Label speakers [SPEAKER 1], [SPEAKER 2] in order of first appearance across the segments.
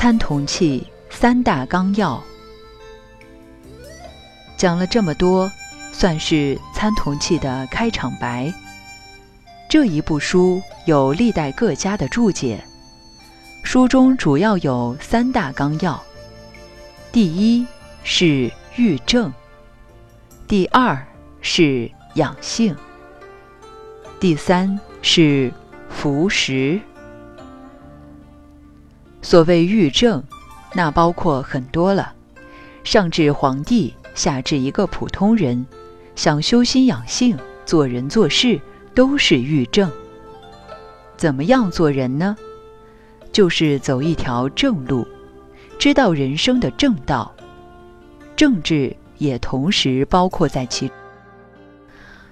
[SPEAKER 1] 参同契三大纲要。讲了这么多，算是参同契的开场白。这一部书有历代各家的注解，书中主要有三大纲要：第一是育正，第二是养性，第三是服食。所谓育正，那包括很多了，上至皇帝，下至一个普通人，想修心养性、做人做事，都是育正。怎么样做人呢？就是走一条正路，知道人生的正道，政治也同时包括在其。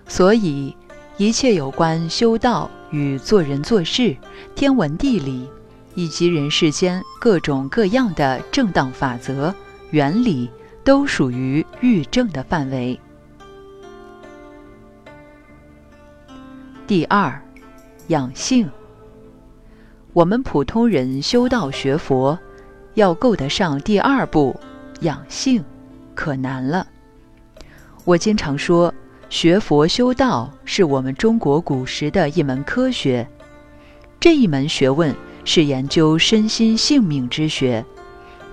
[SPEAKER 1] 所以，一切有关修道与做人做事、天文地理。以及人世间各种各样的正当法则、原理，都属于欲正的范围。第二，养性。我们普通人修道学佛，要够得上第二步养性，可难了。我经常说，学佛修道是我们中国古时的一门科学，这一门学问。是研究身心性命之学，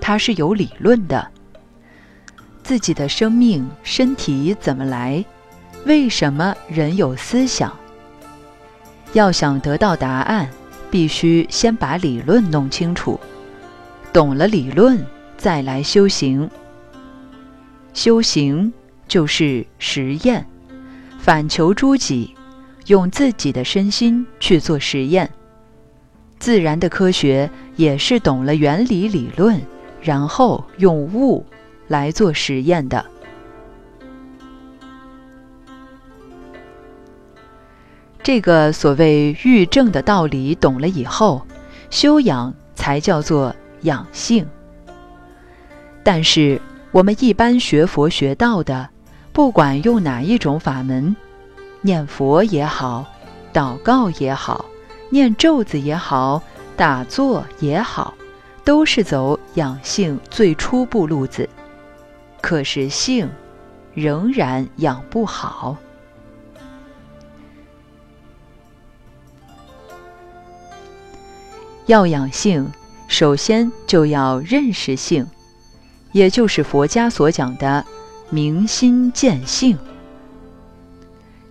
[SPEAKER 1] 它是有理论的。自己的生命、身体怎么来？为什么人有思想？要想得到答案，必须先把理论弄清楚，懂了理论，再来修行。修行就是实验，反求诸己，用自己的身心去做实验。自然的科学也是懂了原理理论，然后用物来做实验的。这个所谓欲正的道理懂了以后，修养才叫做养性。但是我们一般学佛学道的，不管用哪一种法门，念佛也好，祷告也好。念咒子也好，打坐也好，都是走养性最初步路子。可是性仍然养不好。要养性，首先就要认识性，也就是佛家所讲的明心见性。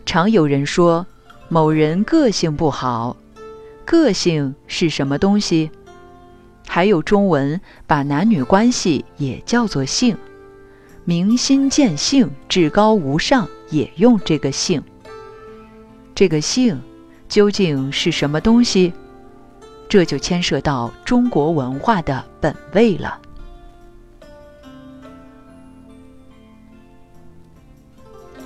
[SPEAKER 1] 常有人说某人个性不好。个性是什么东西？还有中文把男女关系也叫做性，明心见性，至高无上也用这个性。这个性究竟是什么东西？这就牵涉到中国文化的本位了。《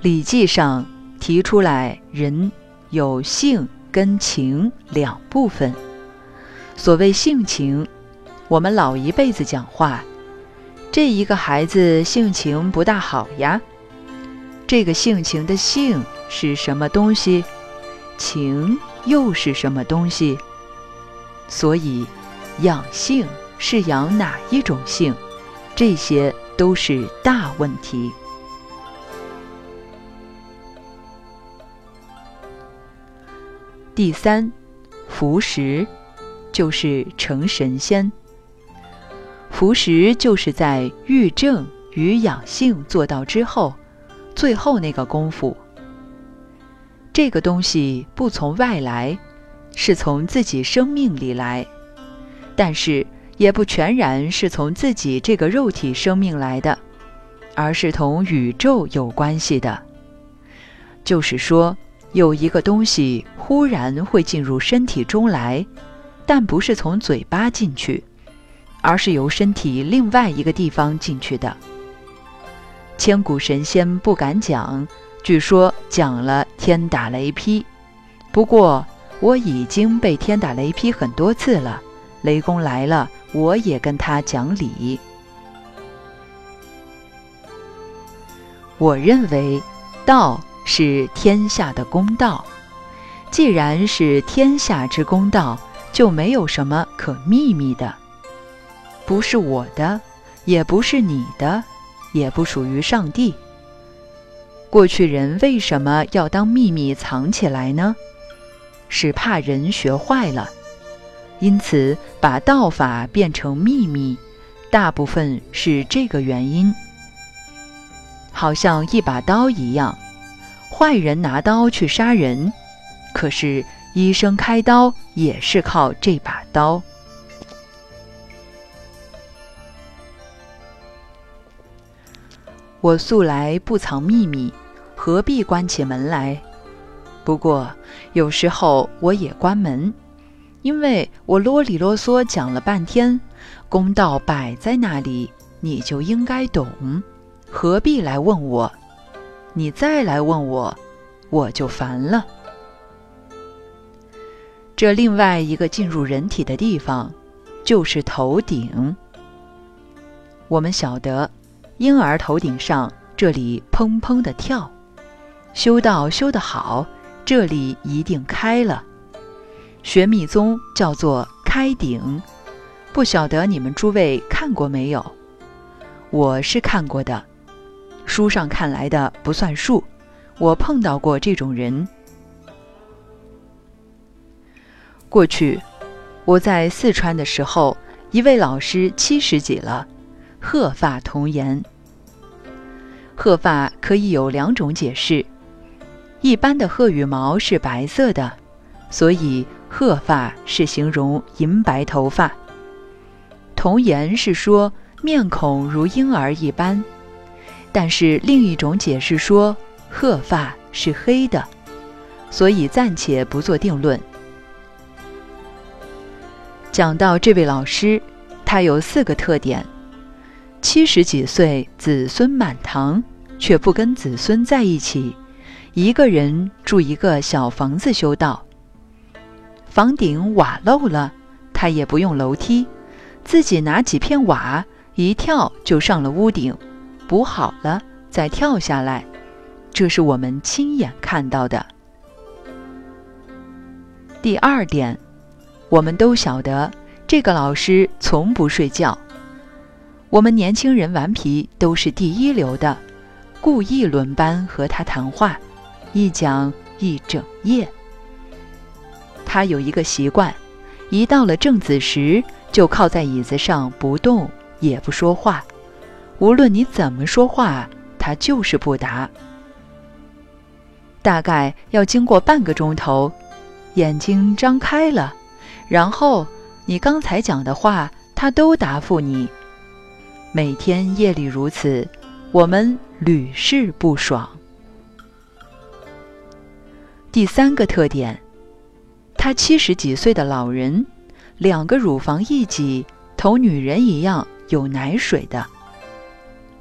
[SPEAKER 1] 礼记》上提出来，人有性。跟情两部分。所谓性情，我们老一辈子讲话，这一个孩子性情不大好呀。这个性情的性是什么东西？情又是什么东西？所以，养性是养哪一种性？这些都是大问题。第三，服食，就是成神仙。服食就是在育正与养性做到之后，最后那个功夫。这个东西不从外来，是从自己生命里来，但是也不全然是从自己这个肉体生命来的，而是同宇宙有关系的。就是说。有一个东西忽然会进入身体中来，但不是从嘴巴进去，而是由身体另外一个地方进去的。千古神仙不敢讲，据说讲了天打雷劈。不过我已经被天打雷劈很多次了，雷公来了，我也跟他讲理。我认为道。是天下的公道，既然是天下之公道，就没有什么可秘密的。不是我的，也不是你的，也不属于上帝。过去人为什么要当秘密藏起来呢？是怕人学坏了，因此把道法变成秘密，大部分是这个原因。好像一把刀一样，坏人拿刀去杀人，可是医生开刀也是靠这把刀。我素来不藏秘密，何必关起门来？不过有时候我也关门，因为我啰里啰嗦讲了半天，公道摆在那里，你就应该懂。何必来问我？你再来问我，我就烦了。这另外一个进入人体的地方，就是头顶。我们晓得，婴儿头顶上这里砰砰的跳，修道修得好，这里一定开了。学密宗叫做开顶，不晓得你们诸位看过没有？我是看过的。书上看来的不算数，我碰到过这种人。过去我在四川的时候，一位老师七十几了，鹤发童颜。鹤发可以有两种解释：一般的鹤羽毛是白色的，所以鹤发是形容银白头发；童颜是说面孔如婴儿一般。但是另一种解释说，鹤发是黑的，所以暂且不做定论。讲到这位老师，他有四个特点：七十几岁，子孙满堂，却不跟子孙在一起，一个人住一个小房子修道。房顶瓦漏了，他也不用楼梯，自己拿几片瓦，一跳就上了屋顶。补好了再跳下来，这是我们亲眼看到的。第二点，我们都晓得这个老师从不睡觉。我们年轻人顽皮都是第一流的，故意轮班和他谈话，一讲一整夜。他有一个习惯，一到了正子时，就靠在椅子上不动，也不说话。无论你怎么说话，他就是不答。大概要经过半个钟头，眼睛张开了，然后你刚才讲的话，他都答复你。每天夜里如此，我们屡试不爽。第三个特点，他七十几岁的老人，两个乳房一挤，同女人一样有奶水的。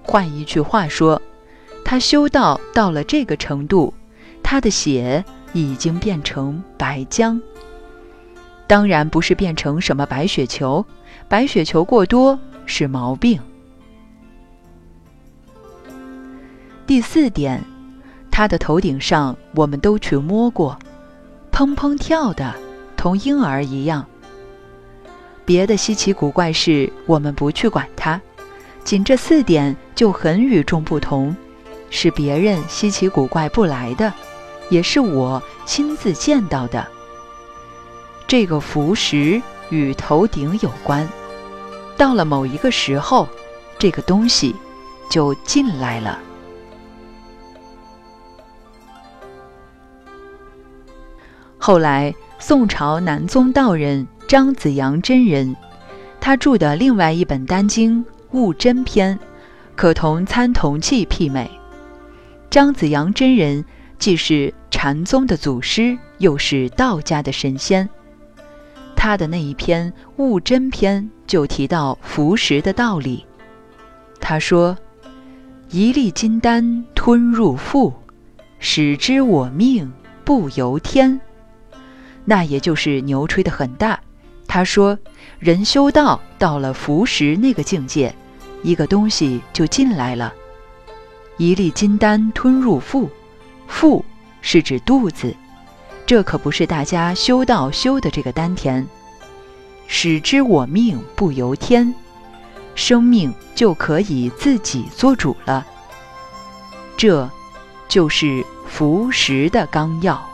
[SPEAKER 1] 换一句话说，他修道到了这个程度，他的血已经变成白浆。当然不是变成什么白血球，白血球过多是毛病。第四点，他的头顶上我们都去摸过，砰砰跳的，同婴儿一样。别的稀奇古怪事，我们不去管它。仅这四点就很与众不同，是别人稀奇古怪不来的，也是我亲自见到的。这个符石与头顶有关，到了某一个时候，这个东西就进来了。后来，宋朝南宗道人张子阳真人，他著的另外一本丹经。悟真篇，可同参同契媲美。张子阳真人既是禅宗的祖师，又是道家的神仙。他的那一篇悟真篇就提到服食的道理。他说：“一粒金丹吞入腹，使之我命不由天。”那也就是牛吹的很大。他说：“人修道到了服食那个境界。”一个东西就进来了，一粒金丹吞入腹，腹是指肚子，这可不是大家修道修的这个丹田。使之我命不由天，生命就可以自己做主了。这，就是服食的纲要。